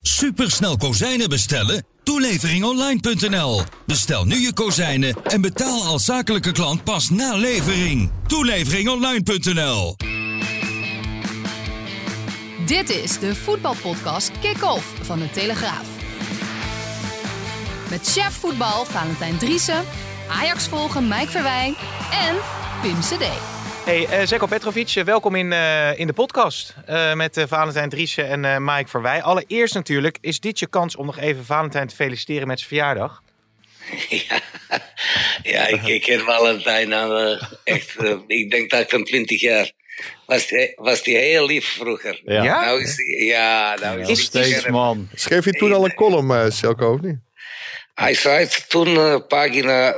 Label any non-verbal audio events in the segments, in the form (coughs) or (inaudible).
Supersnel kozijnen bestellen? Toeleveringonline.nl. Bestel nu je kozijnen en betaal als zakelijke klant pas na levering. Toeleveringonline.nl. Dit is de voetbalpodcast Kick-Off van de Telegraaf. Met chef voetbal Valentijn Driessen, Ajax volgen Mike Verwijn en Pim CD. Hey, uh, Zeko Petrovic, uh, welkom in, uh, in de podcast met Valentijn Driessen en Mike Verwij. Allereerst natuurlijk, is dit je kans om nog even Valentijn te feliciteren met zijn verjaardag? (laughs) Ja, ja ik, ik ken Valentijn al echt, ik denk dat ik van 20 jaar was die, was die heel lief vroeger. Ja? Nou is die, ja, nou is Nog die steeds, scherp. man. Schreef je toen al een column, uh, Selko, of niet? Hij schrijft toen uh, pagina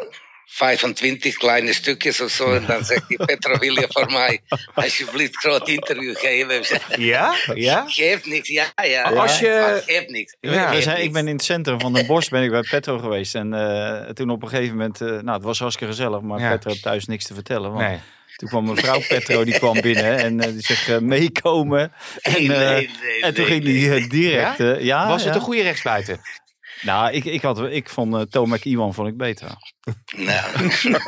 25 kleine stukjes of zo. En dan zegt hij, (laughs) Petro, wil je voor mij alsjeblieft groot interview geven? Ja? Ja? Geeft niks, ja, ja. Als je- geeft niks. Ja, Geeft ik ben in het centrum van Den Bosch ben ik bij Petro (laughs) geweest. En eh, toen op een gegeven moment, eh, nou het was hartstikke gezellig, maar Ja. Petro had thuis niks te vertellen. Want Nee. Toen kwam mevrouw Petro, die kwam binnen en eh, die zegt meekomen. En, Nee, nee, nee, en toen ging die direct, Ja? ja. Was het een goede rechtsbuiten? Nou, ik, ik, had, ik vond uh, Tomek Iwan vond ik beter. Nou. (laughs)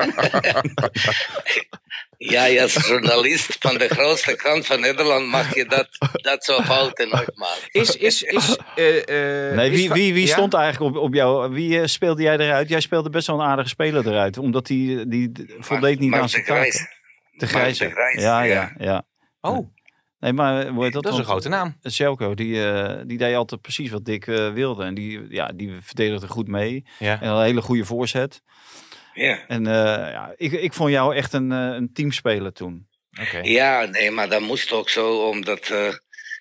ja, als journalist van de grootste krant van Nederland mag je dat, dat soort fouten nooit maken. Is, is, is, eh, eh, Nee, wie, wie, wie ja? stond eigenlijk op, op jou? Wie eh, speelde jij eruit? Jij speelde best wel een aardige speler eruit. Omdat die, die voldeed niet Mark aan zijn taken. De grijze. de Grijs, ja, ja, ja. ja. Oh, Nee, maar hoe heet dat? dat is een Want- grote naam. Sjelko, die, eh, die deed altijd precies wat Dick eh, wilde. En die, ja, die verdedigde goed mee. Ja. En een hele goede voorzet. Ja. En eh, ja, ik, ik vond jou echt een, eh, een teamspeler toen. Oké. ja, nee, maar dat moest ook zo, omdat... eh,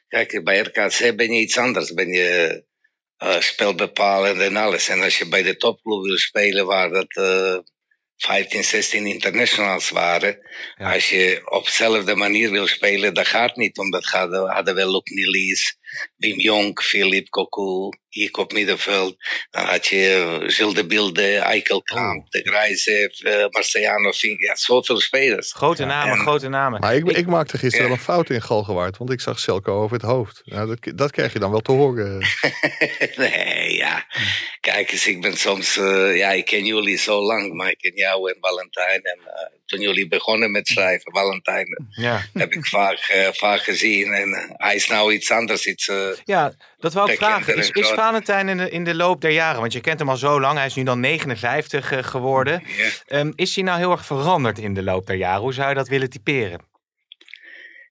kijk, bij RKC ben je iets anders. Ben je eh spelbepalend en alles. En als je bij de topclub wil spelen, waar dat... eh 15, 16 internationals waren. Ja. Als je op dezelfde manier wil spelen, dat gaat niet. Omdat hadden, hadden we Luc Nilis, Wim Jonk, Philippe Cocu, ik op middenveld. Dan had je eh, Gilles de Bilde, Eikelkamp, De Grijze, uh, Marciano Fink. Ja, zoveel spelers. Grote namen, en- grote namen. Maar ik, ik maakte gisteren Ja. wel een fout in Galgenwaard, want ik zag Selko over het hoofd. Nou, dat, dat krijg je dan wel te horen. (laughs) nee, ja. Kijk eens, ik ben soms... eh, ja, ik ken jullie zo lang, maar ik ken jou en Valentijn. En eh, toen jullie begonnen met schrijven, Valentijn, Ja. heb ik vaak, eh, vaak gezien. En eh, hij is nou iets anders, iets... eh, ja, dat wou ik vragen. en Is, is Valentijn in de, in de loop der jaren, want je kent hem al zo lang, hij is nu dan 59 eh, geworden. Ehm, is hij nou heel erg veranderd in de loop der jaren? Hoe zou je dat willen typeren?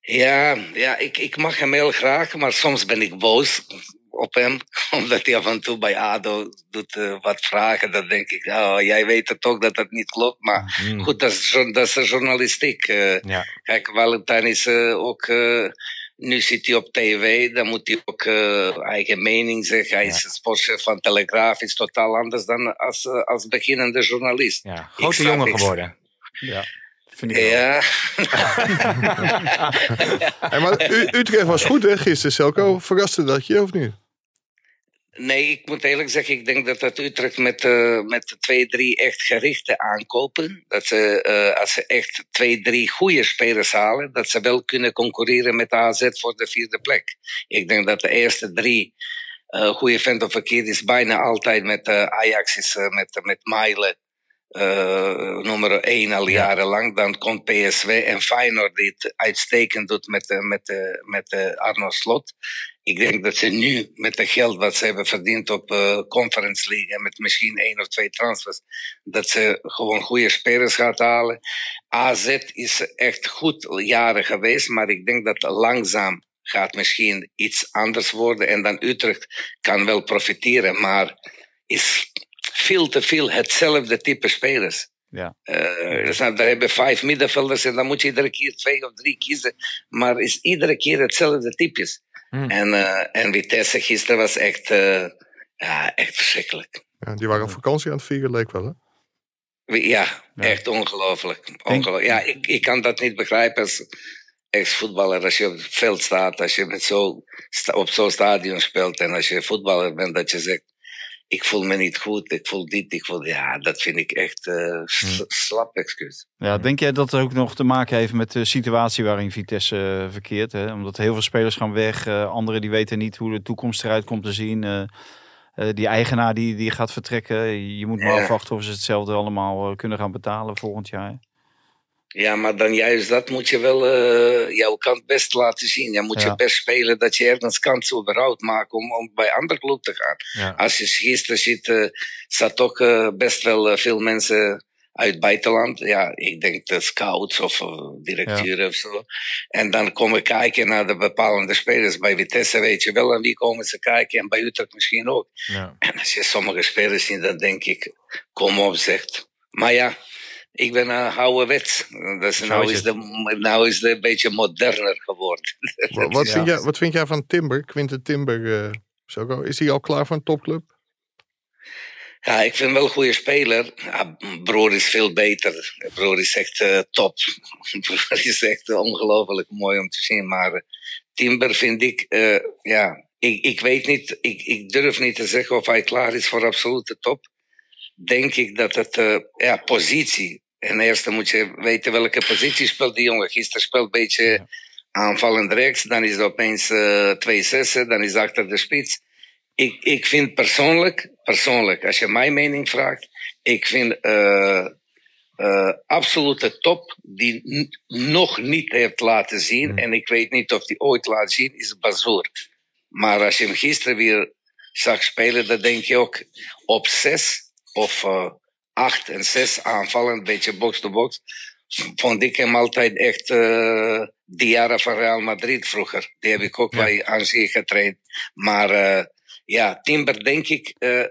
Ja, ja ik, ik mag hem heel graag, maar soms ben ik boos op hem. (laughs) Omdat hij af en toe bij ADO doet eh, wat vragen. Dan denk ik, oh, jij weet het ook dat dat niet klopt. Maar Hmm. goed, dat is, dat is journalistiek. Ja. Kijk, Valentijn is ook... nu zit hij op tv, dan moet hij ook eh, eigen mening zeggen. Hij is sportchef van Telegraaf, is totaal anders dan als, eh, als beginnende journalist. ja. Grote jongen geworden. Ja, vind ik wel. Ja, (laughs) (laughs) Hey, maar U- Utrecht was goed hè, gisteren, Selko. Verraste dat je, of niet? Nee, ik moet eerlijk zeggen, ik denk dat dat Utrecht met, eh met de twee, drie echt gerichte aankopen, dat ze, eh, als ze echt twee, drie goede spelers halen, dat ze wel kunnen concurreren met AZ voor de vierde plek. Ik denk dat de eerste drie eh goede vent of verkeerd is bijna altijd met Ajax, is met, met nummer één al jarenlang. Dan komt PSV en Feyenoord die het uitstekend doet met, met, met Arno Slot. Ik denk dat ze nu met het geld wat ze hebben verdiend op eh Conference League en met misschien één of twee transfers, dat ze gewoon goede spelers gaat halen. AZ is echt goed jaren geweest, maar ik denk dat langzaam gaat misschien iets anders worden en dan Utrecht kan wel profiteren, maar is veel te veel hetzelfde type spelers. Ja. Eh, dus nou, daar hebben vijf middenvelders en dan moet je iedere keer twee of drie kiezen. Maar is iedere keer hetzelfde types. Hmm. En, eh, en Vitesse gisteren was echt, eh, ja, echt verschrikkelijk. Ja, die waren op vakantie aan het vieren, leek wel hè? Ja, echt ongelooflijk. Ongeloo- ja, ik, ik kan dat niet begrijpen als ex-voetballer. Als je op het veld staat, als je met zo, sta- op zo'n stadion speelt en als je voetballer bent, dat je zegt: Ik voel me niet goed, ik voel dit, ik voel. Ja, dat vind ik echt s- slap excuus. Ja, denk jij dat het ook nog te maken heeft met de situatie waarin Vitesse eh, verkeert? Hè? Omdat heel veel spelers gaan weg, eh, anderen die weten niet hoe de toekomst eruit komt te zien. die eigenaar die, die gaat vertrekken. Je moet maar Ja. afwachten of ze hetzelfde allemaal kunnen gaan betalen volgend jaar. Ja, maar dan juist dat moet je wel eh, jouw kant best laten zien. Je moet Ja. je best spelen dat je ergens kans überhaupt maakt om, om bij andere club te gaan. Ja. Als je gisteren ziet, eh zat ook eh, best wel veel mensen uit het buitenland. Ja, ik denk de scouts of directeuren of zo. En dan komen kijken naar de bepalende spelers. Bij Vitesse weet je wel aan wie komen ze kijken en bij Utrecht misschien ook. Ja. En als je sommige spelers ziet, dan denk ik, kom op zegt. Maar ja, ik ben een ouderwets. Dus nou is is, de, nou is het een beetje moderner geworden. (laughs) Wa- Wat, Ja. vind jij, wat vind jij van Timber? Quinten Timber, eh, is hij al klaar voor een topclub? Ja, ik vind hem wel een goede speler. Ja, broer is veel beter. Broer is echt eh, top. (laughs) broer is echt ongelooflijk mooi om te zien. Maar eh, Timber vind ik, eh, ja, ik, ik weet niet, ik, ik durf niet te zeggen of hij klaar is voor absolute top. Denk ik dat het, eh, ja, positie. En eerst moet je weten welke positie speelt die jongen. Gisteren speelt een beetje aanvallend rechts. Dan is het opeens eh twee zessen. Dan is het achter de spits ik, ik vind persoonlijk, persoonlijk, als je mijn mening vraagt, ik vind eh eh absolute top die nog niet heeft laten zien, en ik weet niet of die ooit laat zien, is Bazoer. Maar als je hem gisteren weer zag spelen, dan denk je ook op zes of acht en zes aanvallen, een beetje box-to-box, vond ik hem altijd echt eh Diarra van Real Madrid vroeger. Die heb ik ook bij Angers getraind. Maar eh, ja, Timber denk ik, eh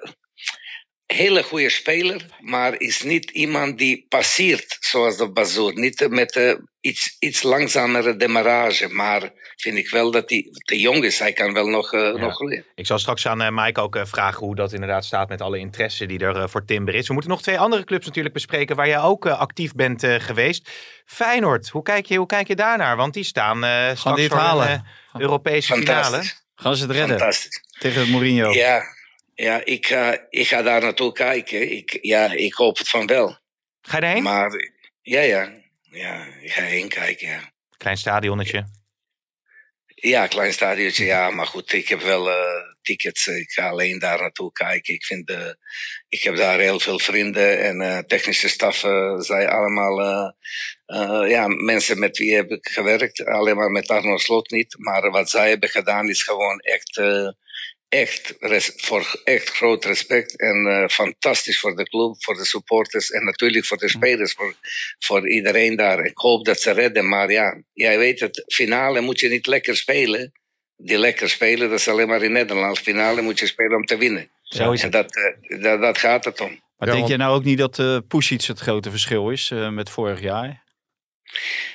hele goede speler, maar is niet iemand die passeert zoals de Bazoer. Niet met eh, iets, iets langzamere demarrage, maar vind ik wel dat hij te jong is. Hij kan wel nog, eh, nog groeien. Ik zal straks aan eh, Mike ook eh, vragen hoe dat inderdaad staat met alle interesse die er voor Timber is. We moeten nog twee andere clubs natuurlijk bespreken waar jij ook actief bent eh, geweest. Feyenoord, hoe kijk je, hoe kijk je daarnaar? Want die staan eh straks voor halen? een eh, Europese finale. Fantastisch. Gaan ze het redden Fantastisch. tegen Mourinho? Ja, ja ik, ga, ik ga daar naartoe kijken. Ik, ja, ik hoop het van wel. Ga je erheen? Maar ja, ja. Ja, ik ga heen kijken, ja. Klein stadionnetje. Ja, klein stadionetje, ja. Maar goed, ik heb wel eh, tickets. Ik ga alleen daar naartoe kijken. Ik, vind, eh, ik heb daar heel veel vrienden en eh, technische staf. eh zij allemaal ja, mensen met wie heb ik gewerkt. Alleen maar met Arno Slot niet. Maar wat zij hebben gedaan is gewoon echt, echt, res- voor echt groot respect. En eh, fantastisch voor de club, voor de supporters en natuurlijk voor de spelers, voor, voor iedereen daar. Ik hoop dat ze redden. Maar ja, jij weet het, finale moet je niet lekker spelen. Die lekker spelen, dat is alleen maar in Nederland. Finale moet je spelen om te winnen. Zo is En het. dat, eh, dat, dat gaat het om. Maar Ja, denk want- jij nou ook niet dat uh, Pusic het grote verschil is eh, met vorig jaar?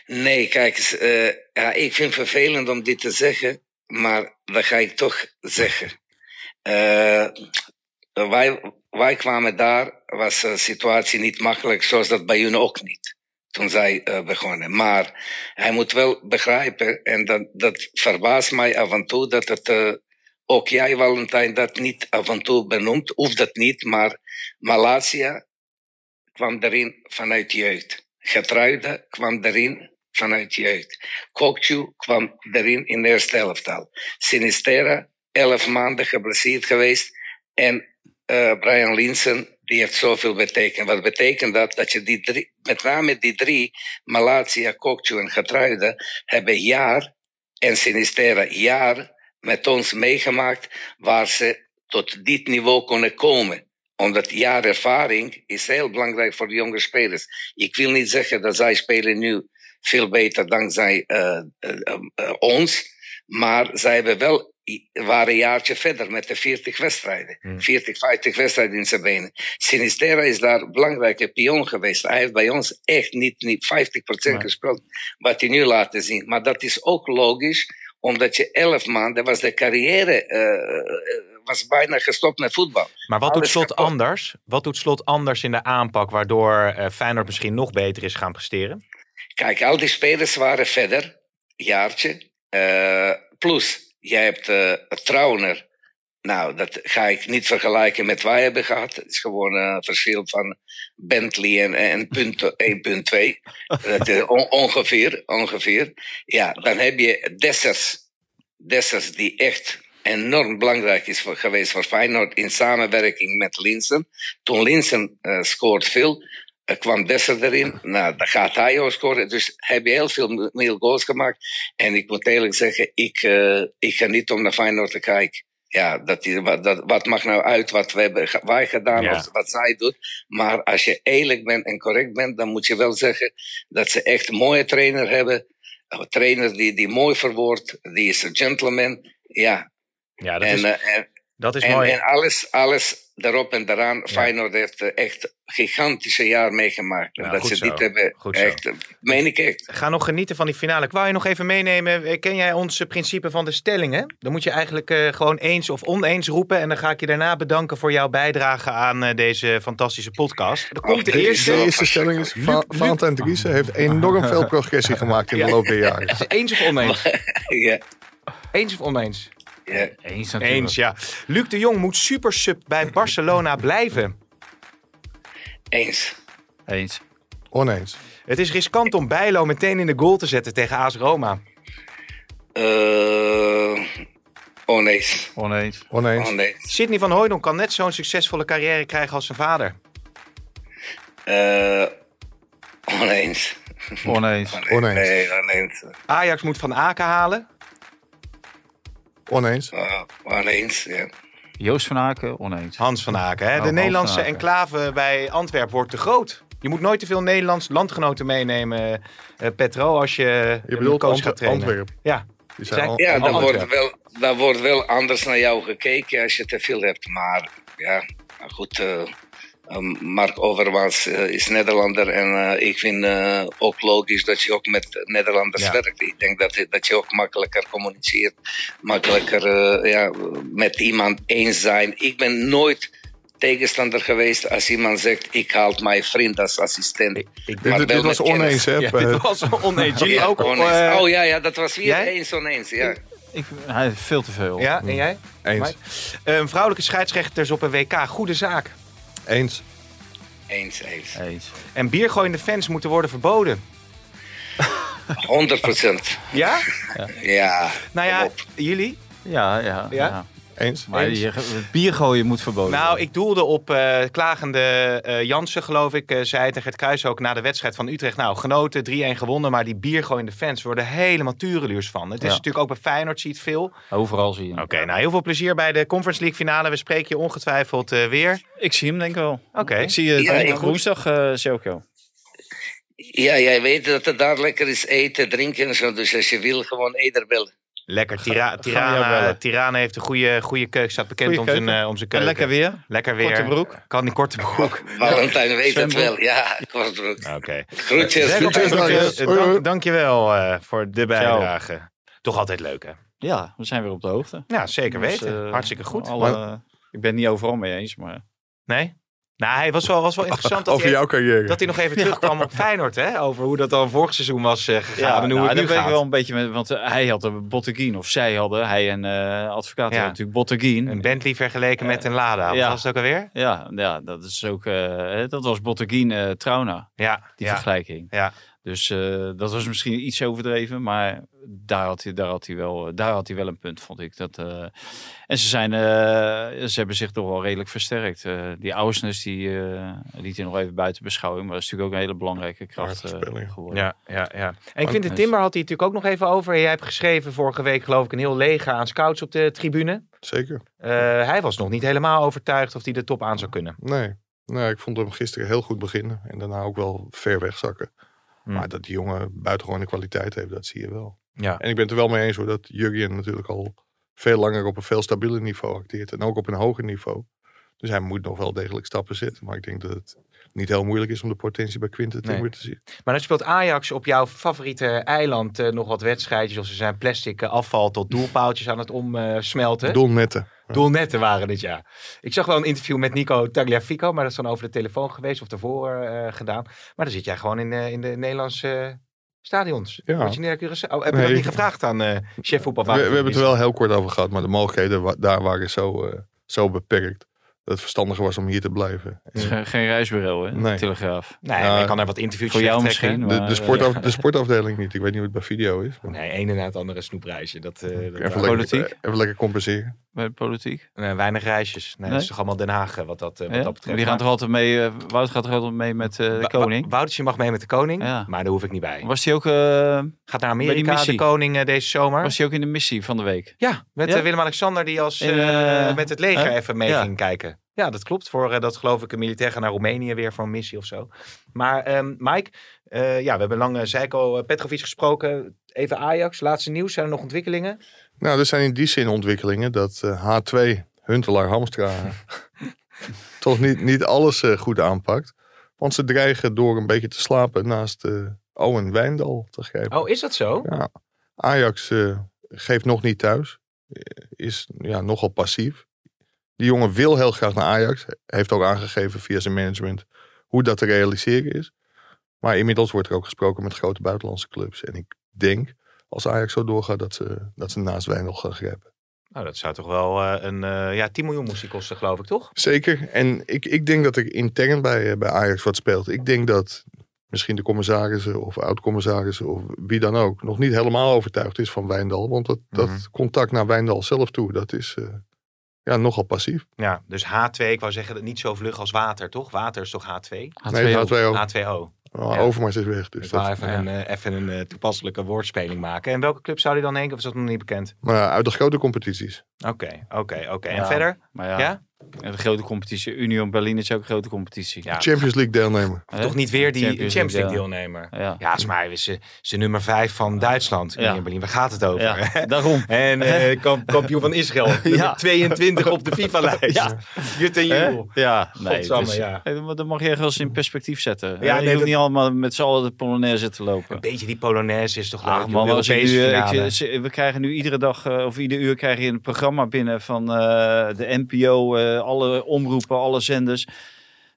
Nee, kijk eens. eh, ja, ik vind het vervelend om dit te zeggen, maar dat ga ik toch zeggen. Eh, wij, wij kwamen daar, was de situatie niet makkelijk, zoals dat bij jullie ook niet. Toen zij eh, begonnen. Maar hij moet wel begrijpen, en dat, dat verbaast mij af en toe, dat het. eh, ook jij, Valentijn, dat niet af en toe benoemt, hoeft dat niet, maar Malatia kwam erin vanuit jeugd. Getruide kwam erin vanuit jeugd. Kokju kwam erin in de eerste elftal. Sinistera, elf maanden geblesseerd geweest. En eh, Brian Linsen, die heeft zoveel betekend. Wat betekent dat? Dat je die drie, met name die drie, Malatia, Kokju en Getruide, hebben jaar, en Sinistera jaar, met ons meegemaakt waar ze tot dit niveau konden komen omdat jaar ervaring is heel belangrijk voor de jonge spelers. Ik wil niet zeggen dat zij spelen nu veel beter dankzij uh, ons, maar zij hebben wel waren een jaartje verder met de 40 wedstrijden. Hmm. 40, 50 wedstrijden in zijn benen. Sinistera is daar een belangrijke pion geweest. Hij heeft bij ons echt niet, niet 50% Nee. gespeeld, wat hij nu laat zien. Maar dat is ook logisch, omdat je elf maanden was de carrière eh, was bijna gestopt met voetbal. Maar wat doet Slot anders? Wat doet Slot anders in de aanpak waardoor eh, Feyenoord misschien nog beter is gaan presteren? Kijk, al die spelers waren verder, jaartje. Eh, plus, jij hebt eh Trauner. Nou, dat ga ik niet vergelijken met wij hebben gehad. Het is gewoon een verschil van Bentley en, en punt 1.2. Dat is on- ongeveer, ongeveer. Ja, dan heb je Dessers. Dessers die echt enorm belangrijk is geweest voor Feyenoord in samenwerking met Linsen. Toen Linsen eh, scoort veel, er kwam Dessers erin. Nou, dan gaat hij ook scoren. Dus heb je heel veel meer goals gemaakt. En ik moet eerlijk zeggen, ik, eh, ik ga niet om naar Feyenoord te kijken. Ja, dat, die- wat, dat, wat mag nou uit wat we hebben, wij gedaan Ja. of wat zij doet. Maar als je eerlijk bent en correct bent, dan moet je wel zeggen dat ze echt een mooie trainer hebben. Een trainer die, die mooi verwoordt, die is een gentleman. Ja, Ja, dat en, is, eh, en, dat is en, mooi. en alles, alles erop en eraan. Feyenoord heeft eh, echt gigantische jaar meegemaakt. En Ja, dat ze dit hebben, echt, eh, meen ik echt. Ga nog genieten van die finale. Ik wou je nog even meenemen. Eh, Ken jij ons principe van de stellingen? Dan moet je eigenlijk eh, gewoon eens of oneens roepen. En dan ga ik je daarna bedanken voor jouw bijdrage aan eh, deze fantastische podcast. Er komt de eerste. De eerste stelling is, Va- Valentijn Driessen heeft enorm veel progressie gemaakt in de Ja. loop der jaren. (laughs) Eens of oneens? (laughs) ja, Eens of oneens? Ja. Eens natuurlijk. Eens, ja. Luc de Jong moet supersub bij Barcelona blijven. Eens. Eens. Oneens. Het is riskant om Bijlo meteen in de goal te zetten tegen AS Roma. Eh, oneens. Oneens. Oneens. Oneens. Sidney van Hooydonk kan net zo'n succesvolle carrière krijgen als zijn vader. Eh, oneens. Oneens. Oneens. Nee, oneens. Ajax moet Van Aken halen. Oneens. Uh, oneens, ja. Joost van Aken, oneens. Hans van Aken. Hè? Oh, De Hans Nederlandse enclave bij Antwerpen wordt te groot. Je moet nooit te veel Nederlands landgenoten meenemen, eh, Petro, als je, Je bedoelt coach Ant- gaat trainen. Antwerpen. Ja, al- Ja, daar wordt, wel, daar wordt wel anders naar jou gekeken als je te veel hebt. Maar ja, maar goed. eh, eh, Mark Overmars eh, is Nederlander en eh, ik vind eh, ook logisch dat je ook met Nederlanders Ja. werkt. Ik denk dat, dat je ook makkelijker communiceert, makkelijker eh, ja, met iemand eens zijn. Ik ben nooit tegenstander geweest als iemand zegt ik haal mijn vriend als assistent. ik, ik Dit, Maar dit wel was oneens, hè? ja, dit was oneens. Jullie Ja, ook? oneens. eh, oh ja, ja, dat was weer jij? eens oneens. Ja. Ik, hij veel te veel. ja, en jij? Eens. Een vrouwelijke scheidsrechters op een WK, goede zaak. Eens. Eens, eens. Eens. En biergooiende fans moeten worden verboden. 100 procent. Ja? Ja. Nou ja, jullie? Ja, ja. Ja? ja. Eens. Maar Eens. je, het bier gooien moet verboden Nou, worden. ik doelde op eh, klagende eh, Jansen, geloof ik. eh, zei tegen het Kruis ook na de wedstrijd van Utrecht. Nou, genoten, 3-1 gewonnen. Maar die biergooiende fans worden helemaal tureluurs van. Het is Ja. natuurlijk ook bij Feyenoord, zie je het veel. Overal zie je. Oké, nou heel veel plezier bij de Conference League finale. We spreken je ongetwijfeld eh, weer. Ik zie hem denk ik wel. Oké. Ik zie je Ja, ik- woensdag, eh. Ja, jij weet dat het daar lekker is eten, drinken en zo. Dus als je wil, gewoon eerder bellen. Lekker. Tira Tirana. Tirana heeft een goede, goede keuken. Staat bekend Goeie om zijn, keuken. eh, om zijn En keuken. lekker weer. Lekker weer. Korte broek. Kan die korte broek. Valentijn weet het wel. Ja, kortbroek. Oké. Groetjes. Groetjes, hoi. dank, dankjewel eh, voor de bijdrage. Toch altijd leuk, hè? Ja, we zijn weer op de hoogte. Ja, zeker Dus, weten. eh, Hartstikke goed. alle- ik ben het niet overal mee eens, maar... Nee? Nou, hij was wel, was wel interessant dat Over hij, jouw carrière. dat hij nog even terugkwam op Feyenoord, hè? Over hoe dat dan vorig seizoen was eh, gegaan Ja, en hoe nou, het dat nu weet gaat. ik wel een beetje met, want eh, hij had een Botteguin, of zij hadden, hij en eh advocaat Ja. hadden natuurlijk Botteguin. Een Bentley vergeleken met een Lada. Wat ja. was het ook alweer? Ja, ja, dat is ook, eh, dat was Botteguin eh Trauna, Ja, die ja, vergelijking. ja. Dus eh, dat was misschien iets overdreven, maar daar had hij, daar had hij, wel, daar had hij wel een punt, vond ik. Dat, eh, en ze, zijn, eh, ze hebben zich toch wel redelijk versterkt. Eh, die Ausnes, die eh, liet hij nog even buiten beschouwing, maar dat is natuurlijk ook een hele belangrijke kracht geworden. Ja, ja, ja. En Quinten Yes. Timber had hij natuurlijk ook nog even over. Jij hebt geschreven vorige week, geloof ik, een heel leger aan scouts op de tribune. Zeker. Eh, hij was nog niet helemaal overtuigd of hij de top aan zou kunnen. Nee. nee, ik vond hem gisteren heel goed beginnen. En daarna ook wel ver wegzakken. Maar dat die jongen buitengewone kwaliteit heeft, dat zie je wel. Ja. En ik ben het er wel mee eens hoor, dat Jurgen natuurlijk al veel langer op een veel stabieler niveau acteert. En ook op een hoger niveau. Dus hij moet nog wel degelijk stappen zetten. Maar ik denk dat het niet heel moeilijk is om de potentie bij Quinten Nee. Timber te zien. Maar dan speelt Ajax op jouw favoriete eiland eh, nog wat wedstrijdjes. Of ze zijn plastic eh, afval tot doelpaaltjes aan het omsmelten. Doelnetten. Doelnetten waren dit, ja. Ik zag wel een interview met Nico Tagliafico, maar dat is dan over de telefoon geweest of daarvoor eh, gedaan. Maar dan zit jij gewoon in, eh, in de Nederlandse eh, stadions. Ja. Je Curaçao? Oh, heb je Nee. dat niet gevraagd aan eh chef voetbal? We, we hebben het er wel heel kort over gehad, maar de mogelijkheden wa- daar waren zo, zo beperkt. Dat het verstandiger was om hier te blijven. Het is geen, geen reisbureau, hè? Nee. Telegraaf. Nee, maar je kan er wat interviewtjes Voor jou misschien. De, maar, de, eh, sportaf, de sportafdeling niet. Ik weet niet hoe het bij video is. maar Nee, een en het andere snoepreisje. Dat, eh, dat even, waren- lekker, Politiek? even lekker compenseren. bij de politiek. Nee, weinig reisjes. Nee, Nee? dat is toch allemaal Den Haag eh, wat dat, wat Ja? dat betreft. Die gaan toch altijd mee, Wout gaat toch altijd mee met eh, de koning? Woutertje mag mee met de koning, Ja. maar daar hoef ik niet bij. Was hij ook, eh, Gaat naar die Amerika, de koning deze zomer. was hij ook in de missie van de week? Ja, met Ja? Willem-Alexander die als In, met het leger even mee Ja. ging kijken. Ja, dat klopt. Voor eh, dat geloof ik een militair gaan naar Roemenië weer voor een missie of zo. Maar ehm, Mike, eh, ja, we hebben lang uh, Zeiko eh, Petrovic gesproken. Even Ajax, laatste nieuws. Zijn er nog ontwikkelingen? Nou, er zijn in die zin ontwikkelingen dat eh, H2, Huntelaar Hamstra, (laughs) toch niet, niet alles eh, goed aanpakt. Want ze dreigen door een beetje te slapen naast eh, Owen Wijndal te grijpen. Oh, is dat zo? Ja, Ajax eh, geeft nog niet thuis. Eh, Is ja, nogal passief. Die jongen wil heel graag naar Ajax. Heeft ook aangegeven via zijn management hoe dat te realiseren is. Maar inmiddels wordt er ook gesproken met grote buitenlandse clubs. En ik denk, als Ajax zo doorgaat, dat ze, dat ze naast Wijndal gaan grijpen. Nou, dat zou toch wel eh, een eh, ja, 10 miljoen moest die kosten, geloof ik, toch? Zeker. En ik, ik denk dat er intern bij, eh, bij Ajax wat speelt. Ik denk dat misschien de commissarissen of oud-commissarissen of wie dan ook nog niet helemaal overtuigd is van Wijndal. Want dat, Mhm. dat contact naar Wijndal zelf toe, dat is ja, nogal passief. Ja, dus H2, ik wou zeggen, niet zo vlug als water, toch? Water is toch H2? Nee, H2O. H2O. Oh, Ja. Overmars is weg. Dus Dus ik wou dat, even, ja. een, eh, even een eh, toepasselijke woordspeling maken. En welke club zou die dan heen? Of is dat nog niet bekend? maar uit de grote competities. Oké, oké, oké. En Ja. verder? Maar ja, Ja? en de grote competitie. Union Berlin is ook een grote competitie. Ja. Champions League deelnemer. Toch niet weer die Champions, Champions League deelnemer? Ja. Ja, is maar is, is de nummer 5 van Duitsland. Ja. In Berlin. Waar gaat het over? Ja, daarom. (laughs) En eh, kamp- kampioen van Israël. (laughs) Ja. 22 op de FIFA-lijst. Ja. Jut en? Jules. Ja, nee. Godsamme, dus, ja. eh, Dat mag je eens in perspectief zetten. Ja, je nee, hoeft dat- niet allemaal met z'n allen de Polonaise te lopen. Een beetje die Polonaise is toch leuk. Ach joh, man, als nu, eh, ik, ze- we krijgen nu iedere dag eh, of ieder uur krijg je een programma binnen van eh, de NPO, eh, alle omroepen, alle zenders.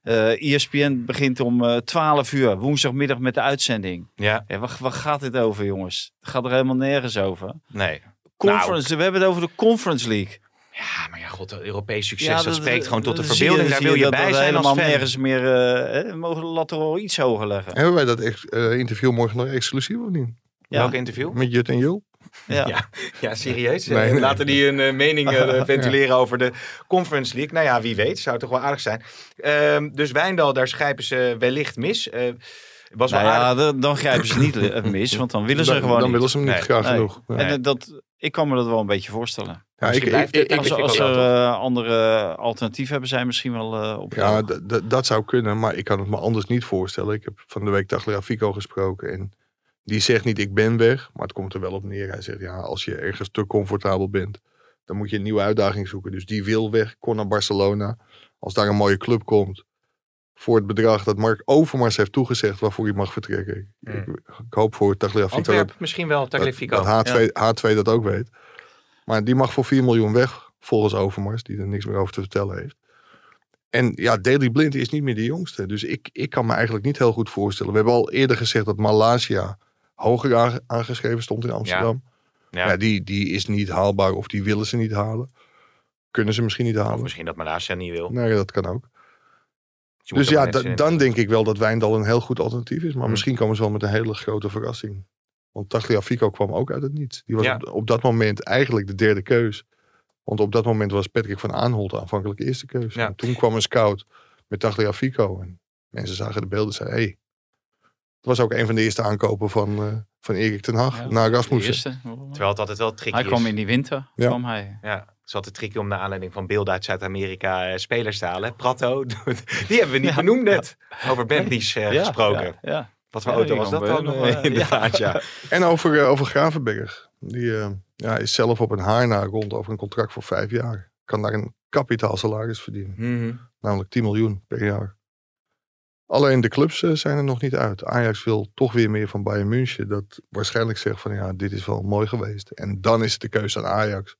Eh ESPN begint om eh 12 uur, woensdagmiddag met de uitzending. Ja, Ja, waar, waar gaat dit over, jongens? Het gaat er helemaal nergens over. nee. Conference, we hebben het over de Conference League. Ja, maar ja, god, Europees succes, Ja, dat, spreekt gewoon tot de verbeelding. Daar wil je dat bij dat zijn helemaal als fan. nergens meer. eh, hè, we mogen de lat wel iets hoger leggen. Hebben wij dat eh, interview morgen nog exclusief of niet? Ja. Welk interview? Met Jut en Jul? (laughs) Ja. Ja. Ja, serieus? Nee, nee. Laten die een eh, mening eh, (laughs) ventileren over de Conference League. Nou ja, wie weet. Zou toch wel aardig zijn. Ehm, dus Wijndal, daar schrijven ze wellicht mis. Eh, was wel Nou ja, aardig. dan, dan grijpen ze niet mis, want dan willen ze dan, gewoon dan niet. willen ze hem niet Nee. graag Nee. genoeg. En dat, ik kan me dat wel een beetje voorstellen. Ja, ik, Als, ik- als ik- er eh, andere alternatieven hebben, zijn misschien wel eh, op. Ja, dat zou kunnen, maar ik kan het me anders niet voorstellen. Ik heb van de week Tagliafico gesproken en die zegt niet ik ben weg, maar het komt er wel op neer. Hij zegt ja, als je ergens te comfortabel bent, dan moet je een nieuwe uitdaging zoeken. Dus die wil weg, kon naar Barcelona. Als daar een mooie club komt voor het bedrag dat Mark Overmars heeft toegezegd waarvoor hij mag vertrekken. Ik, ik, ik hoop voor Tagliafico dat, Antwerpen, misschien wel, Tagliafico. dat H2, H2 dat ook weet. Maar die mag voor 4 miljoen weg, volgens Overmars, die er niks meer over te vertellen heeft. En ja, Daley Blind is niet meer de jongste. Dus ik, ik kan me eigenlijk niet heel goed voorstellen. We hebben al eerder gezegd dat Malaysia hoger aange- aangeschreven stond in Amsterdam. Ja. Ja. die, die is niet haalbaar of die willen ze niet halen. Kunnen ze misschien niet Of halen. misschien dat Malaysia niet wil. Nee, dat kan ook. Dus ja, da- dan denk ik wel dat Wijndal een heel goed alternatief is. Maar Hmm. misschien komen ze wel met een hele grote verrassing. Want Tagliafico kwam ook uit het niets. Die was Ja. op, op dat moment eigenlijk de derde keus. Want op dat moment was Patrick van Aanholt aanvankelijk eerste keus. En toen kwam een scout met Tagliafico. En mensen zagen de beelden en zeiden... Hey, het was ook een van de eerste aankopen van, eh, van Erik ten Hag Ja, naar Rasmussen. eerste. Terwijl het altijd wel tricky Hij kwam in die winter. Ja. Kwam hij. Ja, het is altijd tricky om naar aanleiding van beelden uit Zuid-Amerika eh, spelers te halen. Prato, (laughs) die hebben we niet Ja. benoemd net. Over Bentleys eh, Ja, gesproken. Ja, ja. Wat voor Ja, auto was dat dan? eh, (laughs) Inderdaad, ja. (laughs) En over, over Gravenberg. Die eh, ja, is zelf op een haar na rond over een contract voor vijf jaar. Kan daar een kapitaal salaris verdienen. Mhm. Namelijk 10 miljoen per jaar. Alleen de clubs eh, zijn er nog niet uit. Ajax wil toch weer meer van Bayern München. Dat waarschijnlijk zegt van ja, dit is wel mooi geweest. En dan is het de keuze aan Ajax.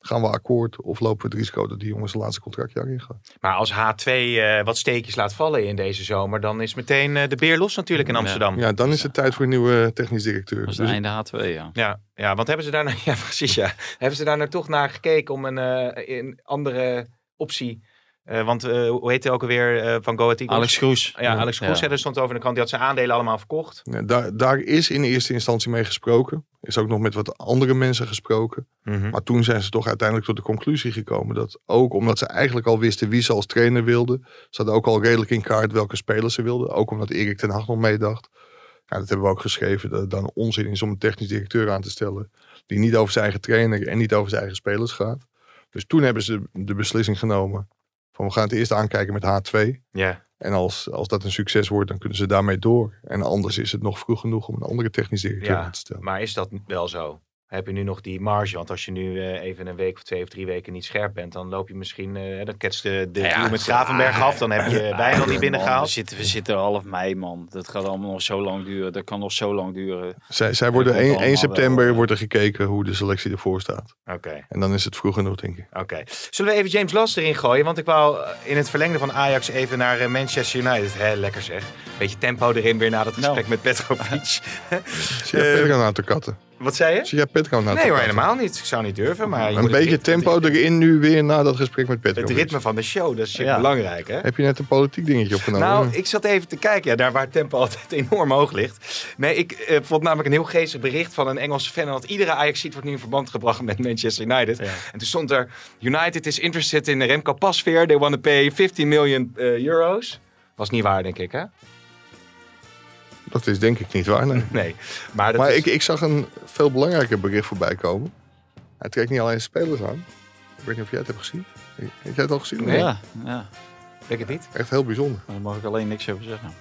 Gaan we akkoord of lopen we het risico dat die jongens zijn laatste contractjaar ingaan? Maar als H2 eh, wat steekjes laat vallen in deze zomer, dan is meteen eh, de beer los natuurlijk in Ja. Amsterdam. Ja. Ja, dan is het tijd voor een nieuwe technisch directeur. Dat is Dus het einde H2, ja. Ja, want hebben ze daar nou, (laughs) ja, precies, ja. Hebben ze daar nou toch naar gekeken om een, eh, een andere optie? Eh, want eh, hoe heet hij ook alweer eh, van Go Ahead Eagles? Alex Kroes. Ja, Alex Kroes, Ja. er stond over in de krant. Die had zijn aandelen allemaal verkocht. ja, daar, daar is in eerste instantie mee gesproken. Is ook nog met wat andere mensen gesproken. Maar toen zijn ze toch uiteindelijk tot de conclusie gekomen dat ook omdat ze eigenlijk al wisten wie ze als trainer wilden, ze hadden ook al redelijk in kaart welke spelers ze wilden. Ook omdat Erik ten Hag nog meedacht. Ja, dat hebben we ook geschreven, dat het dan onzin is om een technisch directeur aan te stellen die niet over zijn eigen trainer en niet over zijn eigen spelers gaat. Dus toen hebben ze de beslissing genomen van we gaan het eerst aankijken met H2. Ja. En als, als dat een succes wordt, dan kunnen ze daarmee door. En anders is het nog vroeg genoeg om een andere technisch directeur Ja, aan te stellen. Maar is dat wel zo? Heb je nu nog die marge? Want als je nu eh, even een week of twee of drie weken niet scherp bent, dan loop je misschien, eh, dan ketst de, de Ja, met ja. Gravenberg af. Dan heb je (laughs) bijna niet binnengehaald. We zitten, we zitten half mei, man. Dat gaat allemaal nog zo lang duren. Dat kan nog zo lang duren. Zij, zij worden komt 1, allemaal 1 september wel, eh, wordt er gekeken hoe de selectie ervoor staat. Oké. En dan is het vroeg genoeg, denk ik. Oké. Zullen we even James Last erin gooien? Want ik wou in het verlengde van Ajax even naar Manchester United. Hè, lekker zeg. Beetje tempo erin weer na dat gesprek Nou. met Petrovic. Zie Petro nou te katten? Wat zei je? Zie jij nou Nee hoor, helemaal niet. Ik zou niet durven. Maar Een beetje rit- tempo erin nu weer na dat gesprek met Petro. het ritme van de show, dat is Ja. belangrijk hè? Heb je net een politiek dingetje opgenomen? Nou, ik zat even te kijken. Ja, daar waar tempo (laughs) altijd enorm hoog ligt. Nee, ik eh, vond namelijk een heel geestig bericht van een Engelse fan. Dat iedere Ajax-ziet wordt nu in verband gebracht met Manchester United. En toen stond er... United is interested in Remco Pasveer. They want to pay 15 million eh, euro's. Was niet waar, denk ik, hè? Dat is denk ik niet waar, nee. (laughs) Nee. Maar, dat Maar is- ik, ik zag een veel belangrijker bericht voorbij komen. Hij trekt niet alleen spelers aan. Ik weet niet of jij het hebt gezien. Heb jij het al gezien? Nee. Ja, ja. denk het niet. Echt heel bijzonder. Daar mag ik alleen niks over zeggen.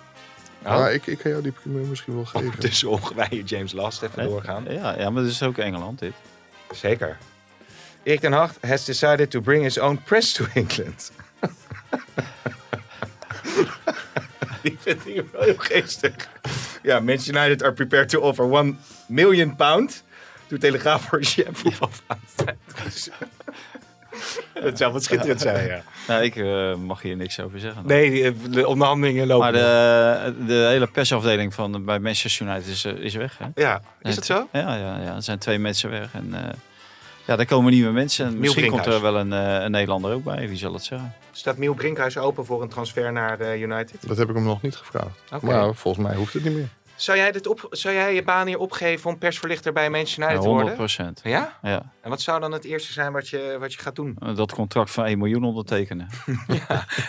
Oh. Maar ik, ik kan jou die primeur misschien wel geven. Ondertussen mogen wij James Last even doorgaan. Ja, ja, maar dat is ook Engeland, dit. Zeker. Erik ten Hag has decided to bring his own press to England. (laughs) Die vind ik wel heel geestig. Ja, Manchester United are prepared to offer 1 million pound to Telegraaf voor voetbalfout. Dat zou wat schitterend zijn, ja. Nou, ik eh, mag hier niks over zeggen. Nee, eh, de onderhandelingen lopen. Maar de, de hele persafdeling van bij Manchester United is, eh, is weg. Hè? Ja, is dat zo? Ja, ja, ja, er zijn twee mensen weg. En, ja, daar komen nieuwe mensen. En misschien komt er wel een, eh, een Nederlander ook bij. Wie zal het zeggen? Staat Miel Brinkhuis open voor een transfer naar eh, United? Dat heb ik hem nog niet gevraagd. Maar volgens mij hoeft het niet meer. Zou jij, dit op, zou jij je baan hier opgeven om persverlichter bij Manchester Ja, United te 100 worden? procent. Ja? Ja, En wat zou dan het eerste zijn wat je, wat je gaat doen? dat contract van 1 miljoen ondertekenen. (laughs)